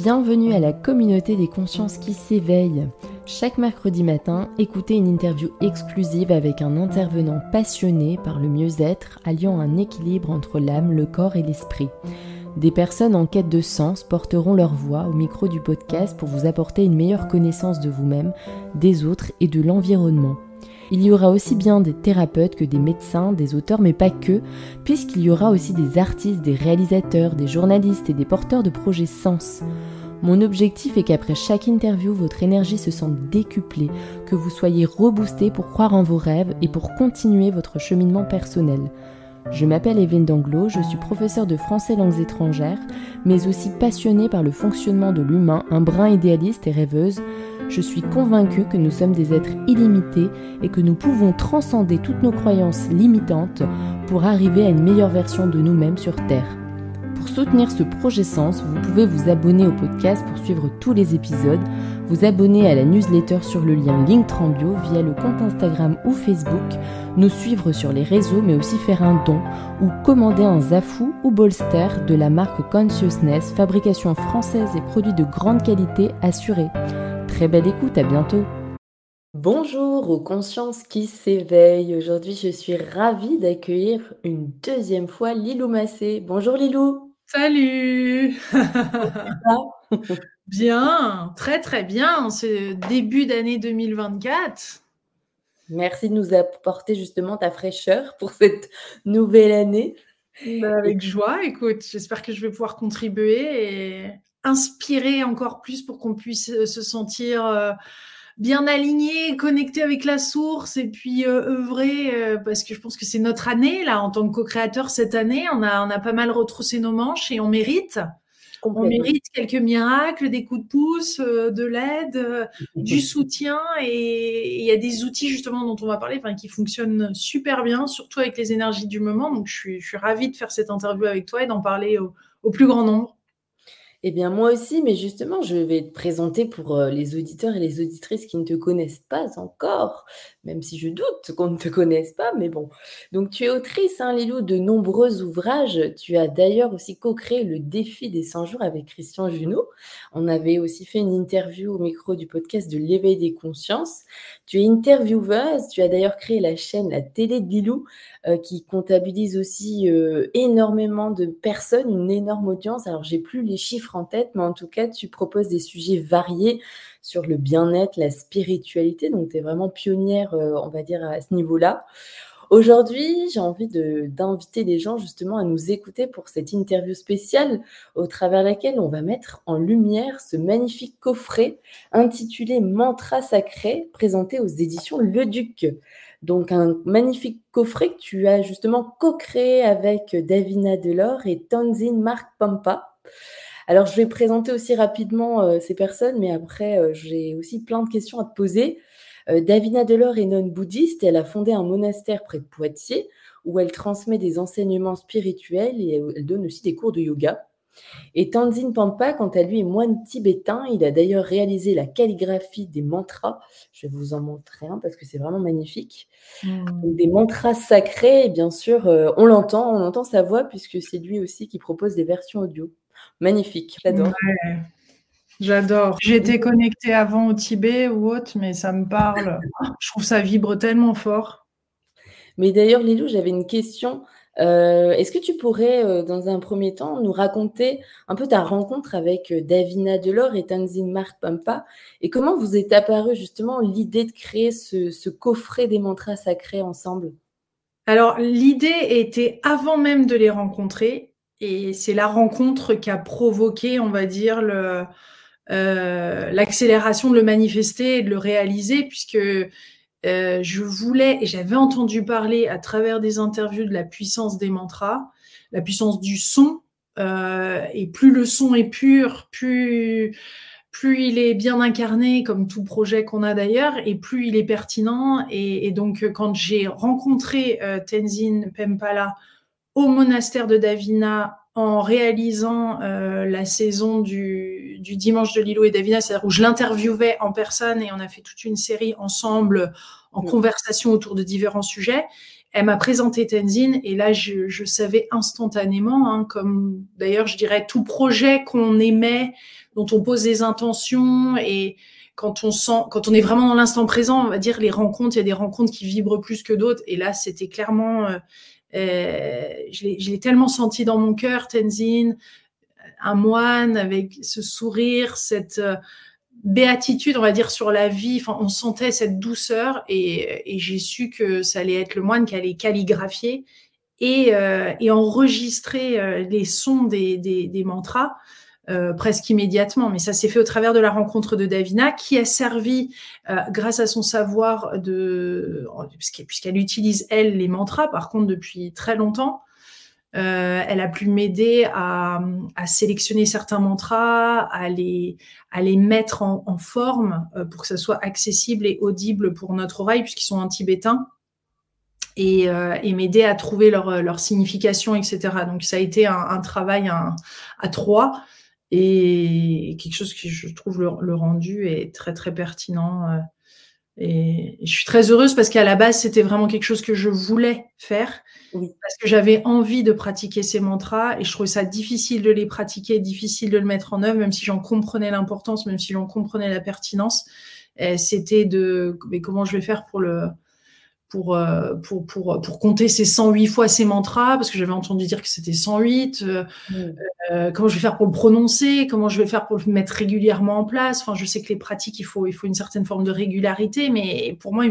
Bienvenue à la communauté des consciences qui s'éveillent. Chaque mercredi matin, écoutez une interview exclusive avec un intervenant passionné par le mieux-être, alliant un équilibre entre l'âme, le corps et l'esprit. Des personnes en quête de sens porteront leur voix au micro du podcast pour vous apporter une meilleure connaissance de vous-même, des autres et de l'environnement. Il y aura aussi bien des thérapeutes que des médecins, des auteurs, mais pas que, puisqu'il y aura aussi des artistes, des réalisateurs, des journalistes et des porteurs de projets sens. Mon objectif est qu'après chaque interview, votre énergie se sente décuplée, que vous soyez reboosté pour croire en vos rêves et pour continuer votre cheminement personnel. Je m'appelle Evelyne Danglo, je suis professeure de français langues étrangères, mais aussi passionnée par le fonctionnement de l'humain, un brin idéaliste et rêveuse. Je suis convaincue que nous sommes des êtres illimités et que nous pouvons transcender toutes nos croyances limitantes pour arriver à une meilleure version de nous-mêmes sur Terre. Pour soutenir ce projet Sens, vous pouvez vous abonner au podcast pour suivre tous les épisodes, vous abonner à la newsletter sur le lien Linktrambio via le compte Instagram ou Facebook, nous suivre sur les réseaux mais aussi faire un don ou commander un Zafou ou Bolster de la marque Consciousness, fabrication française et produits de grande qualité assurés. Très belle écoute, à bientôt Bonjour aux consciences qui s'éveillent. Aujourd'hui, je suis ravie d'accueillir une deuxième fois Lilou Massé. Bonjour Lilou. Salut Bien, très très bien, ce début d'année 2024. Merci de nous apporter justement ta fraîcheur pour cette nouvelle année. Bah, avec joie, écoute, j'espère que je vais pouvoir contribuer et inspirer encore plus pour qu'on puisse se sentir euh, bien aligné, connecté avec la source et puis euh, œuvrer euh, parce que je pense que c'est notre année là en tant que co-créateur cette année. On a on a pas mal retroussé nos manches et on mérite. On mérite quelques miracles, des coups de pouce, euh, de l'aide, du soutien et il y a des outils justement dont on va parler qui fonctionnent super bien, surtout avec les énergies du moment. Donc je suis, je suis ravie de faire cette interview avec toi et d'en parler au plus grand nombre. Eh bien, moi aussi, mais justement, je vais te présenter pour euh, les auditeurs et les auditrices qui ne te connaissent pas encore, même si je doute qu'on ne te connaisse pas, mais bon. Donc, tu es autrice, hein, Lilou, de nombreux ouvrages. Tu as d'ailleurs aussi co-créé le défi des 100 jours avec Christian Junot. On avait aussi fait une interview au micro du podcast de l'éveil des consciences. Tu es intervieweuse, tu as d'ailleurs créé la chaîne La Télé de Lilou, euh, qui comptabilise aussi euh, énormément de personnes, une énorme audience. Alors, j'ai plus les chiffres en tête, mais en tout cas, tu proposes des sujets variés sur le bien-être, la spiritualité. Donc, tu es vraiment pionnière, euh, on va dire, à ce niveau-là. Aujourd'hui, j'ai envie d'inviter les gens justement à nous écouter pour cette interview spéciale au travers laquelle on va mettre en lumière ce magnifique coffret intitulé Mantra sacré présenté aux éditions Le Duc. Donc un magnifique coffret que tu as justement co-créé avec Davina Delors et Tanzin Mark Pampa. Alors je vais présenter aussi rapidement euh, ces personnes, mais après euh, j'ai aussi plein de questions à te poser. Euh, Davina Delors est non bouddhiste et elle a fondé un monastère près de Poitiers où elle transmet des enseignements spirituels et elle donne aussi des cours de yoga. Et Tanzin Pampa, quant à lui, est moine tibétain. Il a d'ailleurs réalisé la calligraphie des mantras. Je vais vous en montrer un parce que c'est vraiment magnifique. Hmm. Des mantras sacrés, et bien sûr, on l'entend, on entend sa voix puisque c'est lui aussi qui propose des versions audio. Magnifique, j'adore. J'adore. J'étais connectée avant au Tibet ou autre, mais ça me parle. Je trouve ça vibre tellement fort. Mais d'ailleurs, Lilou, j'avais une question. Euh, est-ce que tu pourrais, euh, dans un premier temps, nous raconter un peu ta rencontre avec euh, Davina Delors et Tanzin Mark Pampa et comment vous est apparue justement l'idée de créer ce, coffret des mantras sacrés ensemble? Alors, l'idée était avant même de les rencontrer et c'est la rencontre qui a provoqué, on va dire, l'accélération de le manifester et de le réaliser puisque euh, je voulais, et j'avais entendu parler à travers des interviews de la puissance des mantras, la puissance du son, euh, et plus le son est pur, plus, il est bien incarné, comme tout projet qu'on a d'ailleurs, et plus il est pertinent. Et, donc, quand j'ai rencontré euh, Tenzin Pempala au monastère de Davina en réalisant la saison du, du, dimanche de Lilo et Davina, c'est-à-dire où je l'interviewais en personne et on a fait toute une série ensemble en conversation autour de différents sujets. Elle m'a présenté Tenzin et là, je, je savais instantanément, hein, comme d'ailleurs, je dirais, tout projet qu'on aimait, dont on pose des intentions et quand on sent, quand on est vraiment dans l'instant présent, on va dire les rencontres, il y a des rencontres qui vibrent plus que d'autres. Et là, c'était clairement, euh, euh, je l'ai tellement senti dans mon cœur, Tenzin, un moine avec ce sourire, cette euh, béatitude, on va dire, sur la vie. Enfin, on sentait cette douceur et, et j'ai su que ça allait être le moine qui allait calligraphier et, et enregistrer les sons des, des, des mantras. Euh, presque immédiatement, mais ça s'est fait au travers de la rencontre de Davina, qui a servi, euh, grâce à son savoir de, puisqu'elle utilise elle les mantras, par contre depuis très longtemps, euh, elle a pu m'aider à, sélectionner certains mantras, à les, à les mettre en, forme pour que ça soit accessible et audible pour notre oreille, puisqu'ils sont en tibétain. Et, m'aider à trouver leur, signification, etc. Donc ça a été un, travail à trois et quelque chose que je trouve le, rendu est très très pertinent. Euh, et, je suis très heureuse parce qu'à la base, c'était vraiment quelque chose que je voulais faire. Parce que j'avais envie de pratiquer ces mantras et je trouvais ça difficile de les pratiquer, difficile de le mettre en œuvre, même si j'en comprenais l'importance, même si j'en comprenais la pertinence. C'était de mais comment je vais faire pour le, pour, euh, pour, pour, pour, compter ces 108 fois ces mantras, parce que j'avais entendu dire que c'était 108. Euh, mm. euh, comment je vais faire pour le prononcer Comment je vais faire pour le mettre régulièrement en place Enfin, je sais que les pratiques, il faut, il faut une certaine forme de régularité, mais pour moi,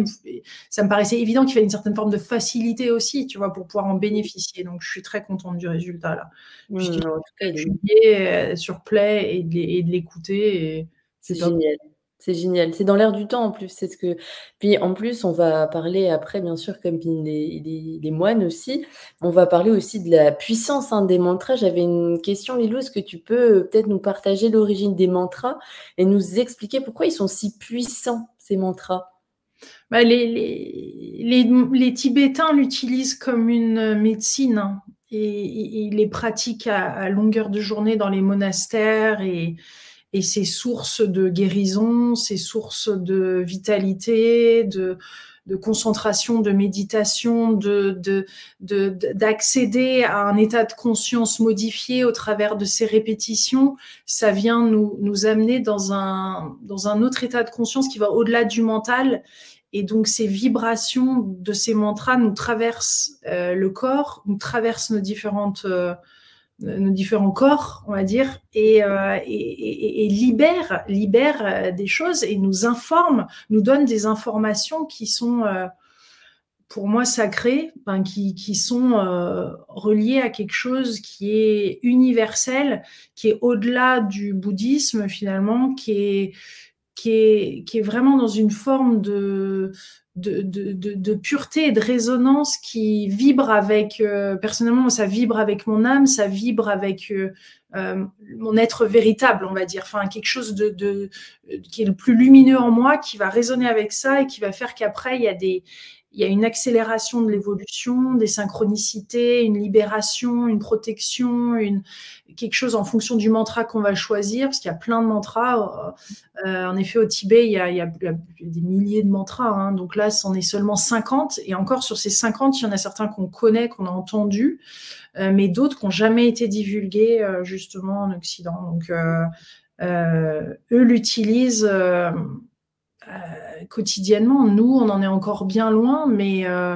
ça me paraissait évident qu'il fallait une certaine forme de facilité aussi, tu vois, pour pouvoir en bénéficier. Donc, je suis très contente du résultat là. Mm, en tout cas, il est... sur Play et de l'écouter. C'est génial. C'est génial. C'est dans l'air du temps en plus. C'est ce que. Puis en plus, on va parler après, bien sûr, comme les, moines aussi. On va parler aussi de la puissance hein, des mantras. J'avais une question, Lilou. Est-ce que tu peux euh, peut-être nous partager l'origine des mantras et nous expliquer pourquoi ils sont si puissants, ces mantras? Bah, les, Tibétains l'utilisent comme une médecine hein, et, ils les pratiquent à, à, longueur de journée dans les monastères et et ces sources de guérison, ces sources de vitalité, de, concentration, de méditation, de, d'accéder à un état de conscience modifié au travers de ces répétitions, ça vient nous, nous amener dans un, dans un autre état de conscience qui va au-delà du mental. Et donc ces vibrations de ces mantras nous traversent euh, le corps, nous traversent nos différentes euh, nos différents corps, on va dire, et, euh, libère, libère euh, des choses et nous informe, nous donne des informations qui sont, euh, pour moi, sacrées, qui, qui, sont reliées à quelque chose qui est universel, qui est au-delà du bouddhisme finalement, qui est, qui est, qui est vraiment dans une forme de, de, de, pureté et de résonance qui vibre avec, euh, personnellement, ça vibre avec mon âme, ça vibre avec euh, euh, mon être véritable, on va dire. Enfin, quelque chose de, de, qui est le plus lumineux en moi, qui va résonner avec ça et qui va faire qu'après, il y a des, il y a une accélération de l'évolution, des synchronicités, une libération, une protection, une, quelque chose en fonction du mantra qu'on va choisir, parce qu'il y a plein de mantras. Euh, en effet, au Tibet, il y a, des milliers de mantras. Hein. donc là, c'en est seulement 50. Et encore, sur ces 50, il y en a certains qu'on connaît, qu'on a entendus, euh, mais d'autres qui n'ont jamais été divulgués, euh, justement, en Occident. Donc, eux l'utilisent euh, quotidiennement. Nous, on en est encore bien loin, mais, euh,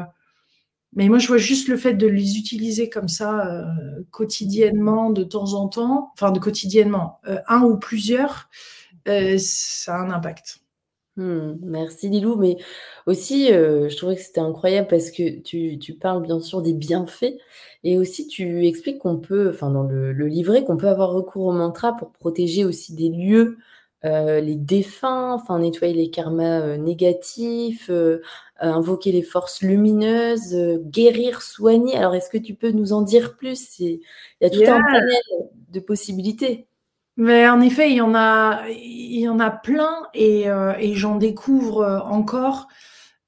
mais moi, je vois juste le fait de les utiliser comme ça euh, quotidiennement, de temps en temps, enfin de quotidiennement, un ou plusieurs, ça a un impact. Hmm, merci Lilou, mais aussi je trouvais que c'était incroyable parce que tu, tu, parles bien sûr des bienfaits et aussi tu expliques qu'on peut, enfin dans le livret, qu'on peut avoir recours au mantra pour protéger aussi des lieux euh, les défunts, enfin nettoyer les karmas euh, négatifs, euh, invoquer les forces lumineuses, guérir, soigner. Alors, est-ce que tu peux nous en dire plus? Il y a tout un panel de possibilités. Mais en effet, il y en a, il y en a plein et, j'en découvre encore.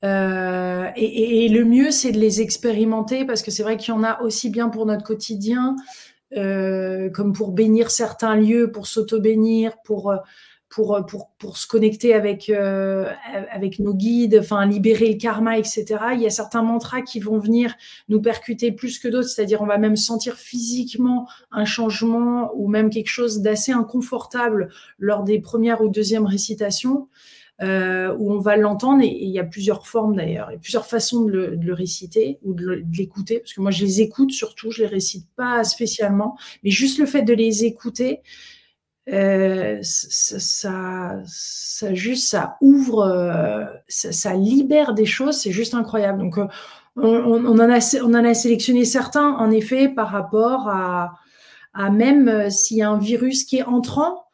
Et, le mieux, c'est de les expérimenter parce que c'est vrai qu'il y en a aussi bien pour notre quotidien, comme pour bénir certains lieux, pour s'auto-bénir, pour pour, pour, pour se connecter avec, avec nos guides, enfin libérer le karma, etc. Il y a certains mantras qui vont venir nous percuter plus que d'autres, c'est-à-dire on va même sentir physiquement un changement ou même quelque chose d'assez inconfortable lors des premières ou deuxièmes récitations. Euh, où on va l'entendre, et il y a plusieurs formes d'ailleurs, et plusieurs façons de le, réciter ou de l'écouter, parce que moi je les écoute surtout, je les récite pas spécialement, mais juste le fait de les écouter, euh, ça, ça, juste, ça ouvre, euh, ça, libère des choses, c'est juste incroyable. Donc, on, en a, on en a sélectionné certains, en effet, par rapport à, à même s'il y a un virus qui est entrant,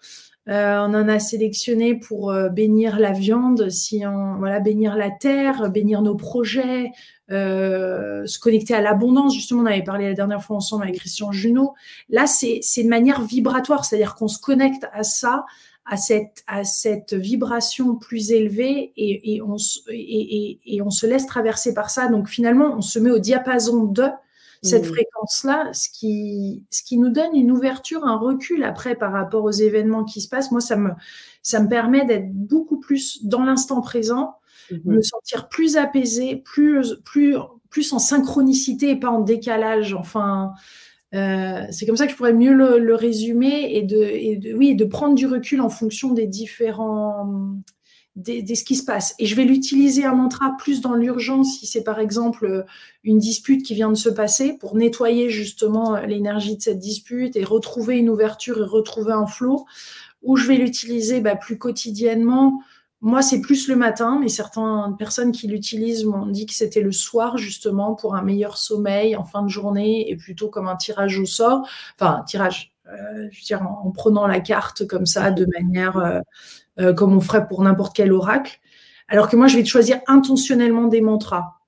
euh, on en a sélectionné pour euh, bénir la viande, si on, voilà, bénir la terre, bénir nos projets, euh, se connecter à l'abondance. Justement, on avait parlé la dernière fois ensemble avec Christian Junot. Là, c'est de manière vibratoire, c'est-à-dire qu'on se connecte à ça, à cette, à cette vibration plus élevée et, et, on, et, et, on se laisse traverser par ça. Donc finalement, on se met au diapason de cette mmh. Fréquence-là, ce qui, ce qui nous donne une ouverture, un recul après par rapport aux événements qui se passent. Moi, ça me, ça me permet d'être beaucoup plus dans l'instant présent, mmh me sentir plus apaisé, plus, plus, plus en synchronicité et pas en décalage. Enfin, euh, c'est comme ça que je pourrais mieux le, résumer et de, et de, oui, de prendre du recul en fonction des différents de, ce qui se passe. Et je vais l'utiliser un mantra plus dans l'urgence, si c'est par exemple euh, une dispute qui vient de se passer, pour nettoyer justement euh, l'énergie de cette dispute et retrouver une ouverture et retrouver un flot, ou je vais l'utiliser bah, plus quotidiennement. Moi, c'est plus le matin, mais certaines personnes qui l'utilisent m'ont dit que c'était le soir, justement, pour un meilleur sommeil en fin de journée et plutôt comme un tirage au sort. Enfin, un tirage, je veux dire, en, prenant la carte comme ça, de manière euh, comme on ferait pour n'importe quel oracle. Alors que moi, je vais choisir intentionnellement des mantras.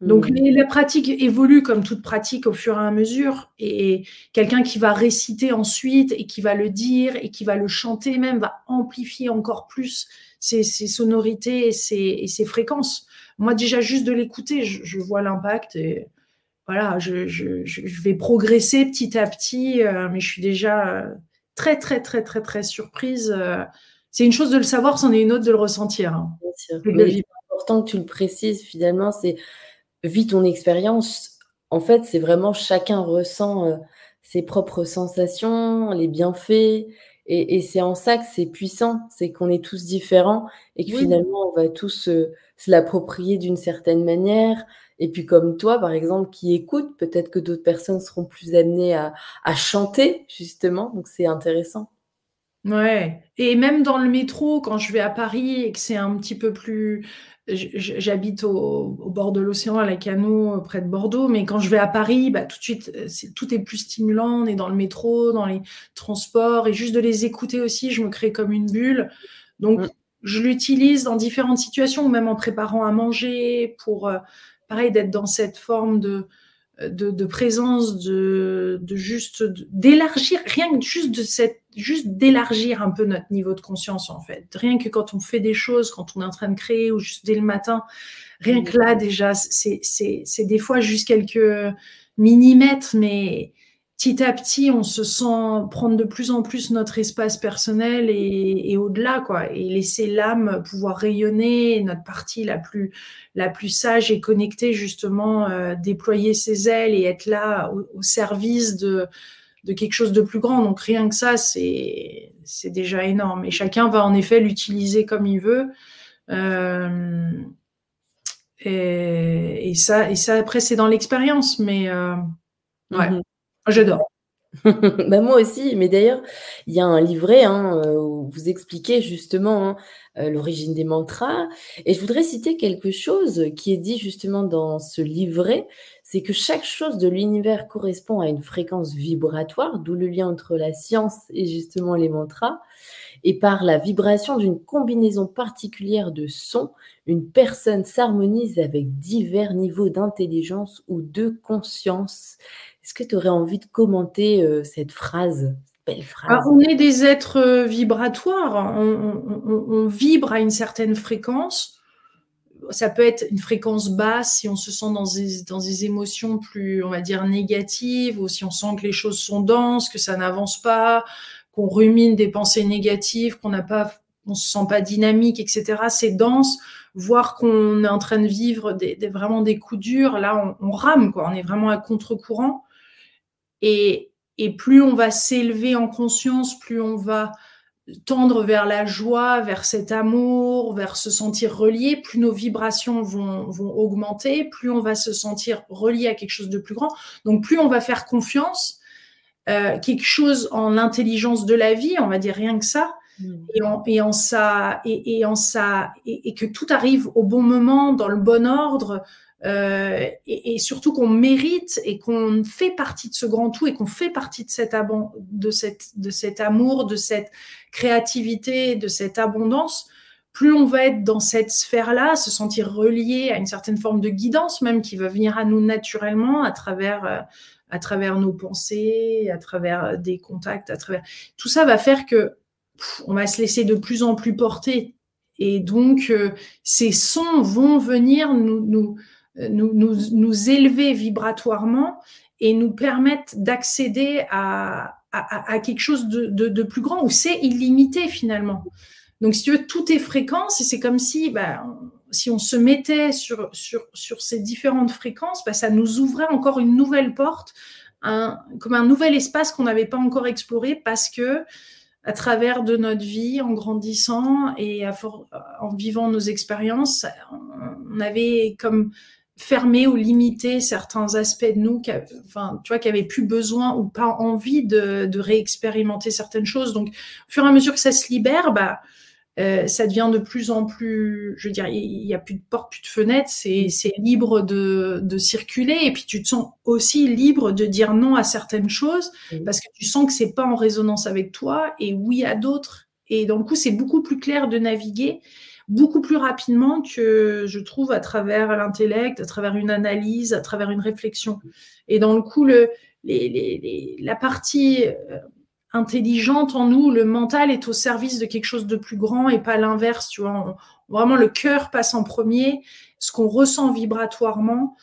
Donc hmm. la pratique évolue comme toute pratique au fur et à mesure. Et quelqu'un qui va réciter ensuite et qui va le dire et qui va le chanter même va amplifier encore plus ses, sonorités et ses, fréquences. Moi déjà juste de l'écouter, je, vois l'impact et voilà, je, vais progresser petit à petit, euh, mais je suis déjà euh, très très très très très surprise c'est une chose de le savoir, c'en est une autre de le ressentir. Hein. C'est important que tu le précises finalement, c'est vis ton expérience. En fait, c'est vraiment chacun ressent euh, ses propres sensations, les bienfaits. Et, c'est en ça que c'est puissant, c'est qu'on est tous différents et que finalement, on va tous euh, se l'approprier d'une certaine manière. Et puis comme toi, par exemple, qui écoute, peut-être que d'autres personnes seront plus amenées à, à chanter, justement. Donc c'est intéressant. Ouais et même dans le métro, quand je vais à Paris et que c'est un petit peu plus j'habite au bord de l'océan, à la Cano, près de Bordeaux, mais quand je vais à Paris, bah, tout de suite, euh, tout est plus stimulant. On est dans le métro, dans les transports et juste de les écouter aussi, je me crée comme une bulle. Donc mmh. je l'utilise dans différentes situations même en préparant à manger pour, euh, pareil, d'être dans cette forme de de, présence, de, juste d'élargir, rien que juste de cette, juste d'élargir un peu notre niveau de conscience en fait. Rien que quand on fait des choses, quand on est en train de créer ou juste dès le matin, rien que là déjà, c'est des fois juste quelques millimètres, mais petit à petit, on se sent prendre de plus en plus notre espace personnel et, au-delà, quoi, et laisser l'âme pouvoir rayonner, notre partie la plus, sage et connectée, justement, euh, déployer ses ailes et être là au, service de, de quelque chose de plus grand. Donc rien que ça, c'est, déjà énorme. Et chacun va en effet l'utiliser comme il veut. Euh, et, ça, et ça, après, c'est dans l'expérience, mais euh, ouais. Mm-hmm. J'adore. bah moi aussi, mais d'ailleurs, il y a un livret hein, euh, où vous expliquez justement hein, euh, l'origine des mantras. Et je voudrais citer quelque chose qui est dit justement dans ce livret, c'est que chaque chose de l'univers correspond à une fréquence vibratoire, d'où le lien entre la science et justement les mantras. Et par la vibration d'une combinaison particulière de sons, une personne s'harmonise avec divers niveaux d'intelligence ou de conscience. Est-ce que tu aurais envie de commenter euh, cette phrase belle phrase? Ah, On est des êtres euh, vibratoires. On, vibre à une certaine fréquence. Ça peut être une fréquence basse si on se sent dans des, dans des émotions plus, on va dire, négatives, ou si on sent que les choses sont denses, que ça n'avance pas, qu'on rumine des pensées négatives, qu'on n'a pas on se sent pas dynamique, etc. C'est dense. Voir qu'on est en train de vivre des, vraiment des coups durs, là, on, rame, quoi. On est vraiment à contre-courant. Et, et plus on va s'élever en conscience, plus on va tendre vers la joie, vers cet amour, vers se sentir relié, plus nos vibrations vont, vont, augmenter, plus on va se sentir relié à quelque chose de plus grand. Donc plus on va faire confiance, euh, quelque chose en l'intelligence de la vie, on va dire rien que ça, mm. et, en, et en ça, et, et en ça, et, et, que tout arrive au bon moment, dans le bon ordre, euh, et, surtout qu'on mérite et qu'on fait partie de ce grand tout et qu'on fait partie de cet, de, cette, de cet amour, de cette créativité, de cette abondance, plus on va être dans cette sphère-là, se sentir relié à une certaine forme de guidance même qui va venir à nous naturellement à travers, euh, à travers nos pensées, à travers des contacts, à travers tout ça va faire que on va se laisser de plus en plus porter et donc euh, ces sons vont venir nous, nous nous, nous, élever vibratoirement et nous permettre d'accéder à, à, quelque chose de, de, plus grand où c'est illimité finalement. Donc, si tu veux, tout est fréquence et c'est comme si, bah, si on se mettait sur, sur, sur ces différentes fréquences, bah, ça nous ouvrait encore une nouvelle porte, comme un nouvel espace qu'on n'avait pas encore exploré parce que à travers de notre vie, en grandissant et en vivant nos expériences, on avait comme fermer ou limiter certains aspects de nous, qui, enfin, tu vois, avaient plus besoin ou pas envie de, de, réexpérimenter certaines choses. Donc, au fur et à mesure que ça se libère, bah, euh, ça devient de plus en plus, je veux dire, il n'y a plus de porte, plus de fenêtre, c'est libre de, de, circuler et puis tu te sens aussi libre de dire non à certaines choses parce que tu sens que c'est pas en résonance avec toi et oui à d'autres. Et donc, coup, c'est beaucoup plus clair de naviguer beaucoup plus rapidement que je trouve à travers l'intellect, à travers une analyse, à travers une réflexion. Et dans le coup, le, les, les, la partie euh, intelligente en nous, le mental est au service de quelque chose de plus grand et pas l'inverse. Tu vois, vraiment le cœur passe en premier, ce qu'on ressent vibratoirement.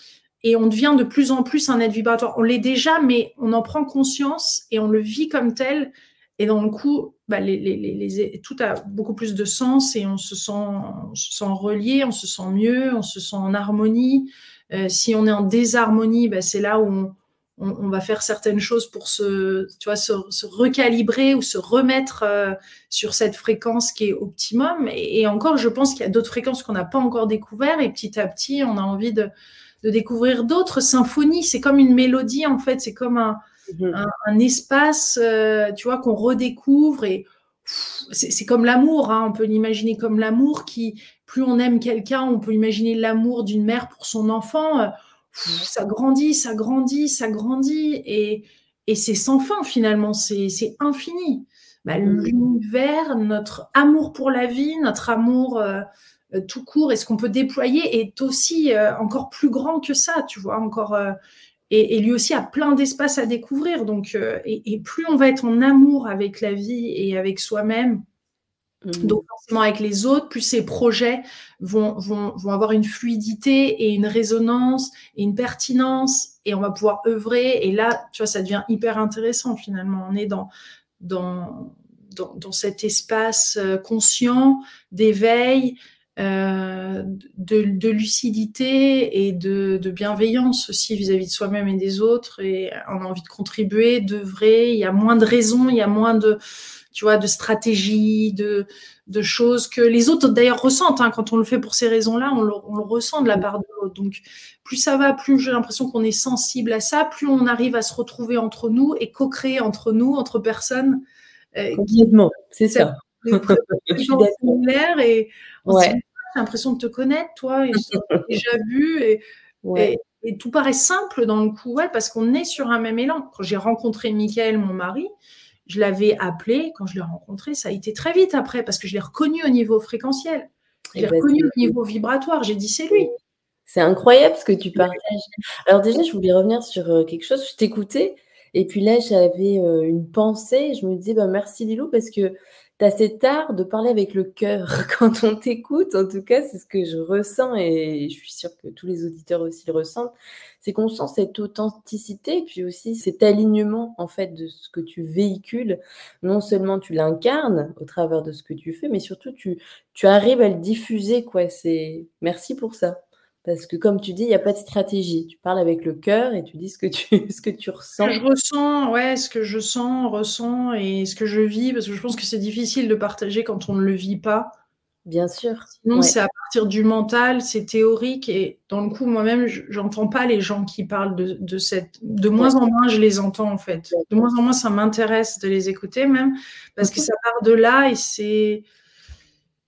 Et on devient de plus en plus un être vibratoire. On l'est déjà, mais on en prend conscience et on le vit comme tel. Et dans le coup, bah, les, tout a beaucoup plus de sens et on se sent, on se sent relié, on se sent mieux, on se sent en harmonie. Euh, si on est en désharmonie, bah, c'est là où on, on, va faire certaines choses pour se, tu vois, se, se recalibrer ou se remettre euh, sur cette fréquence qui est optimum. Et, et encore, je pense qu'il y a d'autres fréquences qu'on n'a pas encore découvertes et petit à petit, on a envie de, de découvrir d'autres symphonies. C'est comme une mélodie en fait, c'est comme un Mhm. un, espace, euh, tu vois, qu'on redécouvre et c'est comme l'amour, hein, on peut l'imaginer comme l'amour qui, plus on aime quelqu'un, on peut imaginer l'amour d'une mère pour son enfant, euh, ça grandit, ça grandit, ça grandit et, et c'est sans fin finalement, c'est infini. Bah, mhm. L'univers, notre amour pour la vie, notre amour euh, tout court et ce qu'on peut déployer est aussi encore plus grand que ça, tu vois, encore et, lui aussi a plein d'espace à découvrir. Donc, euh, et, plus on va être en amour avec la vie et avec soi-même. Donc forcément avec les autres, plus ces projets vont, avoir une fluidité et une résonance et une pertinence et on va pouvoir œuvrer. Et là, tu vois, ça devient hyper intéressant finalement. On est dans, dans, dans, dans cet espace euh, conscient d'éveil, euh, de, lucidité et de, bienveillance aussi vis-à-vis de soi-même et des autres. Et on a envie de contribuer, d'œuvrer. Il y a moins de raisons, il y a moins de, tu vois, de stratégies, de, de choses que les autres d'ailleurs ressentent. Hein. Quand on le fait pour ces raisons-là, on le, on le, ressent de la part de l'autre. Donc, plus ça va, plus j'ai l'impression qu'on est sensible à ça, plus on arrive à se retrouver entre nous et co-créer entre nous, entre personnes. Euh, Complètement, c'est ça. et ouais. j'ai l'impression de te connaître, toi, et déjà vu, et, et, tout paraît simple dans le coup, ouais, parce qu'on est sur un même élan. Quand j'ai rencontré Michael, mon mari, je l'avais appelé, quand je l'ai rencontré, ça a été très vite après, parce que je l'ai reconnu au niveau fréquentiel, je l'ai eh ben, reconnu au niveau vibratoire, j'ai dit c'est lui. C'est incroyable ce que tu partages. Alors déjà, je voulais revenir sur euh, quelque chose, je t'écoutais, et puis là, j'avais euh, une pensée, je me disais, bah, merci Lilou, parce que tu as cet art de parler avec le cœur. Quand on t'écoute, en tout cas, c'est ce que je ressens et je suis sûre que tous les auditeurs aussi le ressentent, c'est qu'on sent cette authenticité, puis aussi cet alignement en fait de ce que tu véhicules. Non seulement tu l'incarnes au travers de ce que tu fais, mais surtout tu, tu arrives à le diffuser. Quoi. C'est... Merci pour ça. Parce que comme tu dis, il n'y a pas de stratégie. Tu parles avec le cœur et tu dis ce que tu, ce que tu ressens. je ressens, ouais, ce que je sens, ressens et ce que je vis, parce que je pense que c'est difficile de partager quand on ne le vit pas. Bien sûr. Sinon, c'est à partir du mental, c'est théorique. Et dans le coup, moi-même, j'entends pas les gens qui parlent de, de cette. De moins en moins, je les entends, en fait. De moins en moins, ça m'intéresse de les écouter, même, parce que ça part de là et c'est.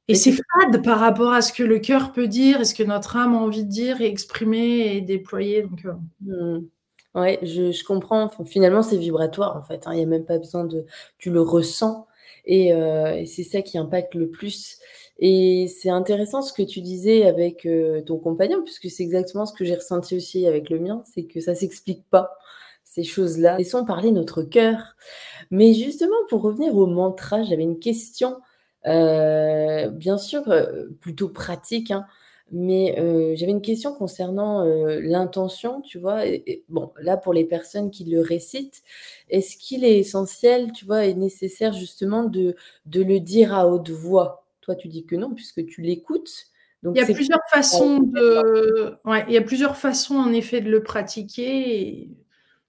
Et c'est fade par rapport à ce que le cœur peut dire et ce que notre âme a envie de dire et exprimer et déployer. Donc, euh. mmh. Ouais, je, comprends. finalement, c'est vibratoire en fait. Hein. Il n'y a même pas besoin de. Tu le ressens et, euh, et c'est ça qui impacte le plus. Et c'est intéressant ce que tu disais avec euh, ton compagnon, puisque c'est exactement ce que j'ai ressenti aussi avec le mien, c'est que ça s'explique pas ces choses-là. Laissons parler notre cœur. Mais justement, pour revenir au mantra, j'avais une question euh, bien sûr, euh, plutôt pratique, hein, mais euh, j'avais une question concernant l'intention, tu vois. bon, là, pour les personnes qui le récitent, est-ce qu'il est essentiel, tu vois, et nécessaire justement de, de le dire à haute voix? Toi, tu dis que non, puisque tu l'écoutes. Donc il y a plusieurs façons de, ouais, il y a plusieurs façons en effet de le pratiquer.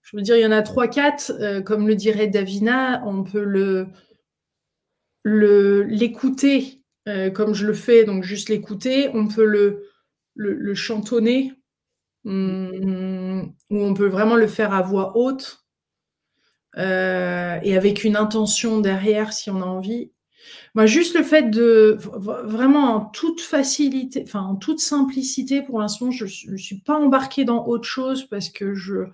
je veux dire, il y en a trois, quatre. comme le dirait Davina, on peut le l'écouter euh, comme je le fais, donc juste l'écouter, on peut le, le, chantonner, ou on peut vraiment le faire à voix haute, euh, et avec une intention derrière si on a envie. Moi, juste le fait de vraiment en toute facilité, enfin en toute simplicité, pour l'instant, je ne suis pas embarquée dans autre chose parce que je,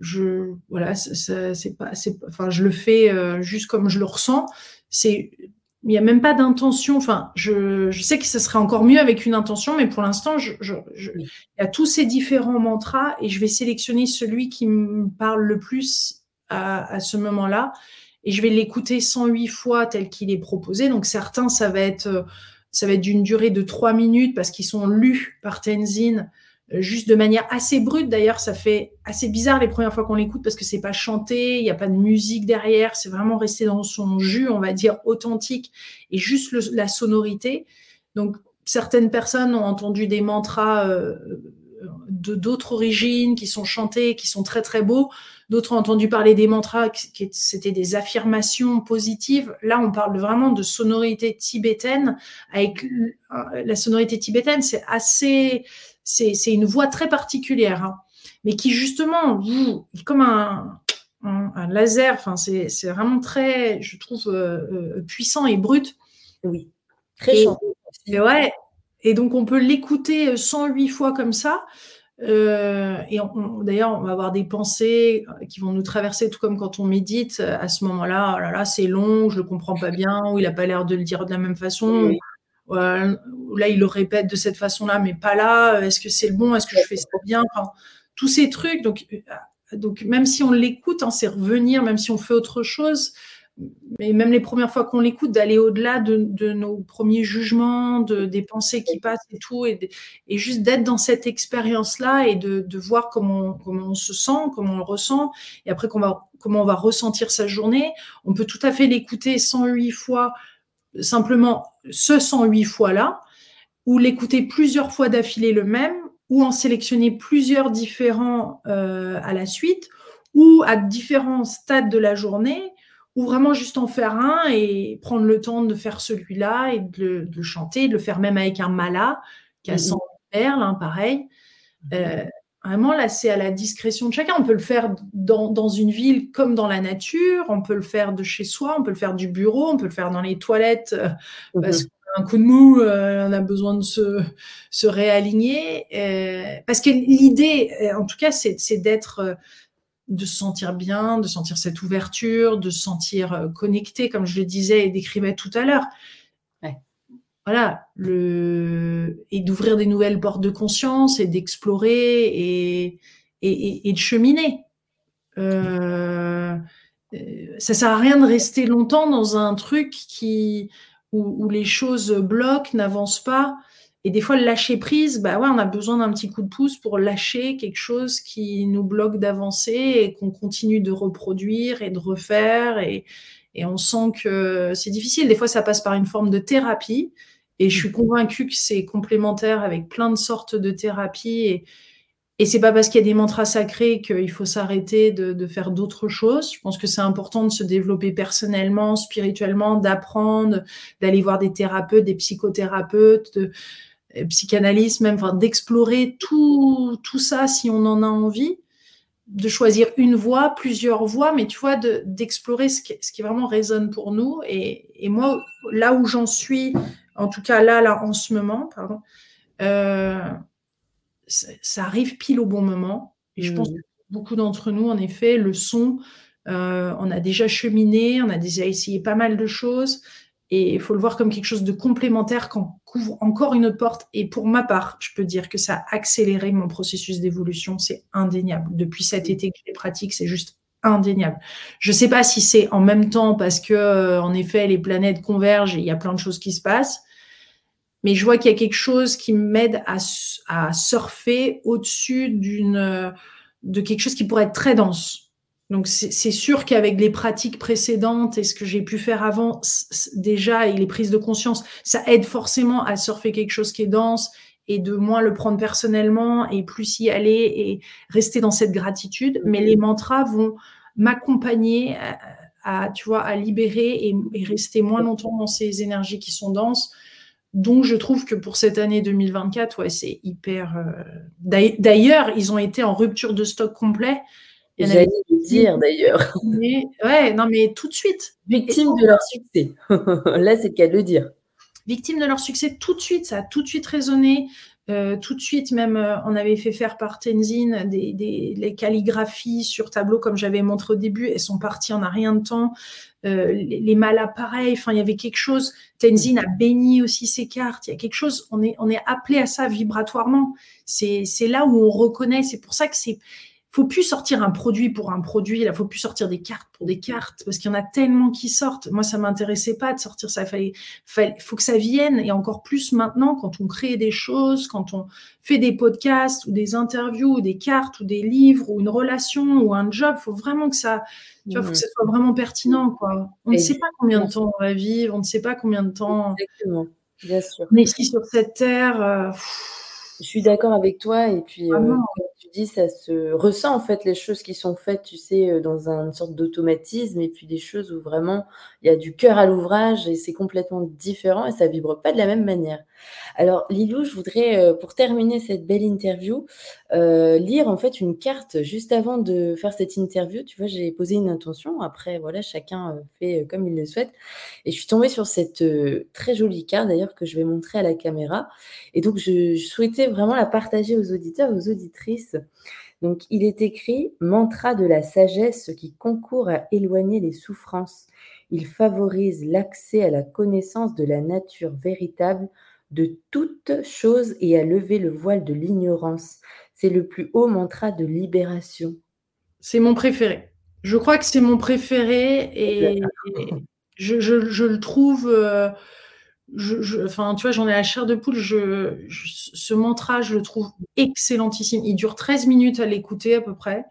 je voilà, c'est pas, enfin, je le fais euh, juste comme je le ressens c'est il n'y a même pas d'intention. Enfin, je, sais que ce serait encore mieux avec une intention, mais pour l'instant, je, il y a tous ces différents mantras et je vais sélectionner celui qui me parle le plus à, ce moment-là et je vais l'écouter 108 fois tel qu'il est proposé. Donc certains, ça va être ça va être d'une durée de 3 minutes parce qu'ils sont lus par Tenzin euh, juste de manière assez brute. D'ailleurs, ça fait assez bizarre les premières fois qu'on l'écoute parce que c'est pas chanté, il n'y a pas de musique derrière, c'est vraiment resté dans son jus, on va dire authentique et juste la sonorité. Donc, certaines personnes ont entendu des mantras euh, de d'autres origines qui sont chantés, qui sont très très beaux. D'autres ont entendu parler des mantras qui c'était des affirmations positives. Là, on parle vraiment de sonorité tibétaine. Avec euh, la sonorité tibétaine, c'est assez c'est une voix très particulière, hein. mais qui justement, comme un, laser, enfin, c'est vraiment très, je trouve, euh, euh, puissant et brut. Oui, très chaud. Et, ouais, et donc on peut l'écouter 108 fois comme ça. Euh, et d'ailleurs, on va avoir des pensées qui vont nous traverser, tout comme quand on médite. À ce moment-là, oh là, là c'est long, je le comprends pas bien, ou il a pas l'air de le dire de la même façon là il le répète de cette façon-là, mais pas là. Est-ce que c'est le bon? Est-ce que je fais ça bien? Tous ces trucs. Donc, euh, donc même si on l'écoute, hein, c'est revenir, même si on fait autre chose. Mais même les premières fois qu'on l'écoute, d'aller au-delà de, nos premiers jugements, de, des pensées qui passent et tout, et, juste d'être dans cette expérience-là et de, voir comment, comment on se sent, comment on le ressent, et après comment on va ressentir sa journée. On peut tout à fait l'écouter 108 fois simplement ce 108 fois-là, ou l'écouter plusieurs fois d'affilée le même, ou en sélectionner plusieurs différents euh, à la suite, ou à différents stades de la journée, ou vraiment juste en faire un et prendre le temps de faire celui-là et de le, chanter, de le faire même avec un mala qui a 100 mmh perles, hein, pareil. Mmh euh, Vraiment, là, c'est à la discrétion de chacun. On peut le faire dans, une ville comme dans la nature, on peut le faire de chez soi, on peut le faire du bureau, on peut le faire dans les toilettes euh, mhm. parce qu'on a un coup de mou, euh, on a besoin de se, se réaligner. Euh, parce que l'idée, en tout cas, c'est d'être de se sentir bien, de sentir cette ouverture, de se sentir connecté, comme je le disais et décrivais tout à l'heure voilà, le, et d'ouvrir des nouvelles portes de conscience et d'explorer et, et, de cheminer. Euh, ça sert à rien de rester longtemps dans un truc qui, où, les choses bloquent, n'avancent pas. Et des fois, le lâcher prise, bah ouais, on a besoin d'un petit coup de pouce pour lâcher quelque chose qui nous bloque d'avancer et qu'on continue de reproduire et de refaire. Et, et on sent que c'est difficile. Des fois, ça passe par une forme de thérapie. Et je suis convaincue que c'est complémentaire avec plein de sortes de thérapies. Et, et c'est pas parce qu'il y a des mantras sacrés qu'il faut s'arrêter de, faire d'autres choses. Je pense que c'est important de se développer personnellement, spirituellement, d'apprendre, d'aller voir des thérapeutes, des psychothérapeutes, de euh, psychanalystes même, enfin, d'explorer tout, tout ça si on en a envie, de choisir une voie, plusieurs voies, mais tu vois, d'explorer ce, qui, ce qui vraiment résonne pour nous. Et, et moi, là où j'en suis, en tout cas là, là, en ce moment, pardon, euh, ça, arrive pile au bon moment. Et je pense mmh. que beaucoup d'entre nous, en effet, le son, euh, on a déjà cheminé, on a déjà essayé pas mal de choses. Et il faut le voir comme quelque chose de complémentaire qu'on couvre encore une autre porte. Et pour ma part, je peux dire que ça a accéléré mon processus d'évolution. C'est indéniable. Depuis cet été que je les pratique, c'est juste indéniable. Je ne sais pas si c'est en même temps parce que, euh, en effet, les planètes convergent et il y a plein de choses qui se passent mais je vois qu'il y a quelque chose qui m'aide à, à, surfer au-dessus d'une de quelque chose qui pourrait être très dense. Donc c'est sûr qu'avec les pratiques précédentes et ce que j'ai pu faire avant déjà et les prises de conscience, ça aide forcément à surfer quelque chose qui est dense et de moins le prendre personnellement et plus y aller et rester dans cette gratitude. Mais les mantras vont m'accompagner à, tu vois, à libérer et, et, rester moins longtemps dans ces énergies qui sont denses donc, je trouve que pour cette année 2024, ouais, c'est hyper. Euh, d'ailleurs, ils ont été en rupture de stock complet. J'allais le dire d'ailleurs. Ouais, non, mais tout de suite. Victime de leur succès. Là, c'est le cas de le dire. Victime de leur succès, tout de suite, ça a tout de suite résonné. Euh, tout de suite, même, euh, on avait fait faire par Tenzin des, des calligraphies sur tableau, comme j'avais montré au début. Elles sont parties en a rien de temps. Euh, les, les, malas pareil. Enfin, il y avait quelque chose. Tenzin a béni aussi ses cartes. Il y a quelque chose. On est, on est appelé à ça vibratoirement. C'est là où on reconnaît. C'est pour ça que c'est, faut plus sortir un produit pour un produit. Là, faut plus sortir des cartes pour des cartes parce qu'il y en a tellement qui sortent. Moi, ça m'intéressait pas de sortir ça. Il fallait, faut que ça vienne et encore plus maintenant quand on crée des choses, quand on fait des podcasts ou des interviews ou des cartes ou des livres ou une relation ou un job. Faut vraiment que ça, tu vois, faut que ça soit vraiment pertinent, quoi. On ne sait pas combien de temps on va vivre. On ne sait pas combien de temps. Exactement. Bien sûr. Mais ici sur cette terre. Euh, je suis d'accord avec toi et puis euh, tu dis ça se ressent en fait les choses qui sont faites tu sais euh, dans une sorte d'automatisme et puis des choses où vraiment il y a du cœur à l'ouvrage et c'est complètement différent et ça vibre pas de la même manière. Alors Lilou, je voudrais euh, pour terminer cette belle interview lire en fait une carte juste avant de faire cette interview. Tu vois, j'ai posé une intention. Après voilà, chacun fait comme il le souhaite et je suis tombée sur cette très jolie carte d'ailleurs que je vais montrer à la caméra et donc je, je souhaitais vraiment la partager aux auditeurs, aux auditrices. Donc, il est écrit Mantra de la sagesse qui concourt à éloigner les souffrances. Il favorise l'accès à la connaissance de la nature véritable de toute chose et à lever le voile de l'ignorance. C'est le plus haut mantra de libération. C'est mon préféré. Je crois que c'est mon préféré et, je, le trouve. Euh, je, enfin, tu vois, j'en ai la chair de poule. Je, ce mantra, je le trouve excellentissime. Il dure 13 minutes à l'écouter à peu près.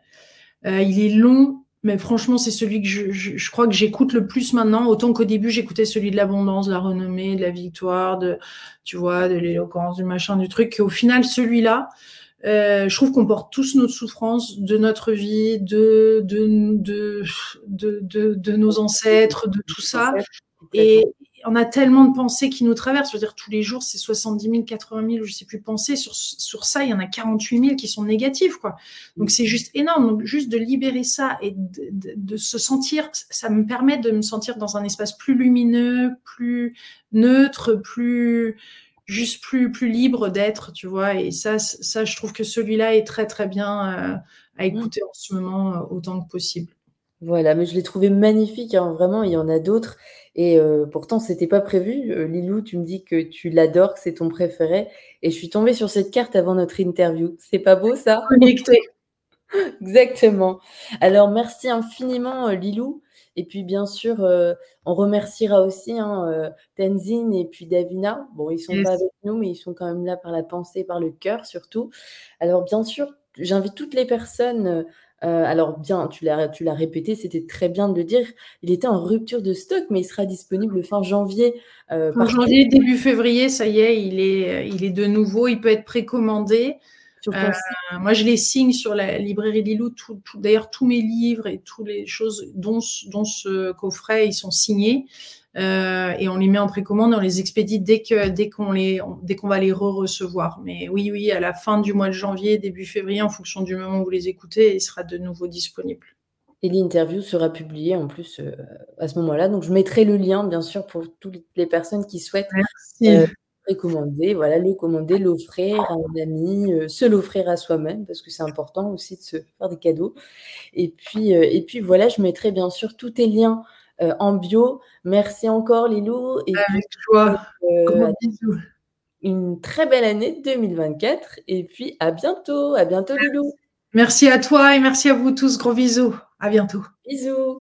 Euh, il est long, mais franchement, c'est celui que je, je crois que j'écoute le plus maintenant. Autant qu'au début, j'écoutais celui de l'abondance, de la renommée, de la victoire, de, tu vois, de l'éloquence, du machin, du truc. au final, celui-là, euh, je trouve qu'on porte tous notre souffrance de notre vie, de, de, de, de, de, de nos ancêtres, de tout ça. Et, on a tellement de pensées qui nous traversent. Je veux dire, tous les jours, c'est 70 000, 80 000, je sais plus pensées. Sur, sur ça, il y en a 48 000 qui sont négatives, quoi. Donc, c'est juste énorme. Donc, juste de libérer ça et de, se sentir, ça me permet de me sentir dans un espace plus lumineux, plus neutre, plus, juste plus, plus libre d'être, tu vois. Et ça, ça, je trouve que celui-là est très, très bien euh, à mmh. écouter en ce moment euh, autant que possible. Voilà, mais je l'ai trouvé magnifique, hein, vraiment, il y en a d'autres. Et euh, pourtant, c'était pas prévu. Euh, Lilou, tu me dis que tu l'adores, que c'est ton préféré. Et je suis tombée sur cette carte avant notre interview. C'est pas beau ça? Connecté. Exactement. Alors, merci infiniment, euh, Lilou. Et puis, bien sûr, on remerciera aussi, hein, Tenzin et puis Davina. Bon, ils sont pas avec nous, mais ils sont quand même là par la pensée, par le cœur surtout. Alors bien sûr, j'invite toutes les personnes, alors bien, tu l'as tu l'as répété, c'était très bien de le dire, il était en rupture de stock, mais il sera disponible fin janvier. fin janvier, début février, ça y est, il est il est de nouveau, il peut être précommandé. Euh, moi, je les signe sur la librairie Lilou. Tout, D'ailleurs, tous mes livres et toutes les choses dont, dont ce coffret, ils sont signés. Euh, et on les met en précommande, on les expédie dès que dès qu'on les dès qu'on va les re-recevoir. Mais oui, oui, à la fin du mois de janvier, début février, en fonction du moment où vous les écoutez, il sera de nouveau disponible. Et l'interview sera publiée en plus euh, à ce moment-là. Donc je mettrai le lien, bien sûr, pour toutes les personnes qui souhaitent précommander, voilà, le commander, l'offrir à un ami, euh, se l'offrir à soi-même, parce que c'est important aussi de se faire des cadeaux. Et puis, euh, et puis voilà, je mettrai bien sûr tous tes liens euh, en bio. Merci encore, Lilou. Et Avec toi. une très belle année 2024. Et puis à bientôt. À bientôt, Lilou. Merci à toi et merci à vous tous. Gros bisous. À bientôt. Bisous.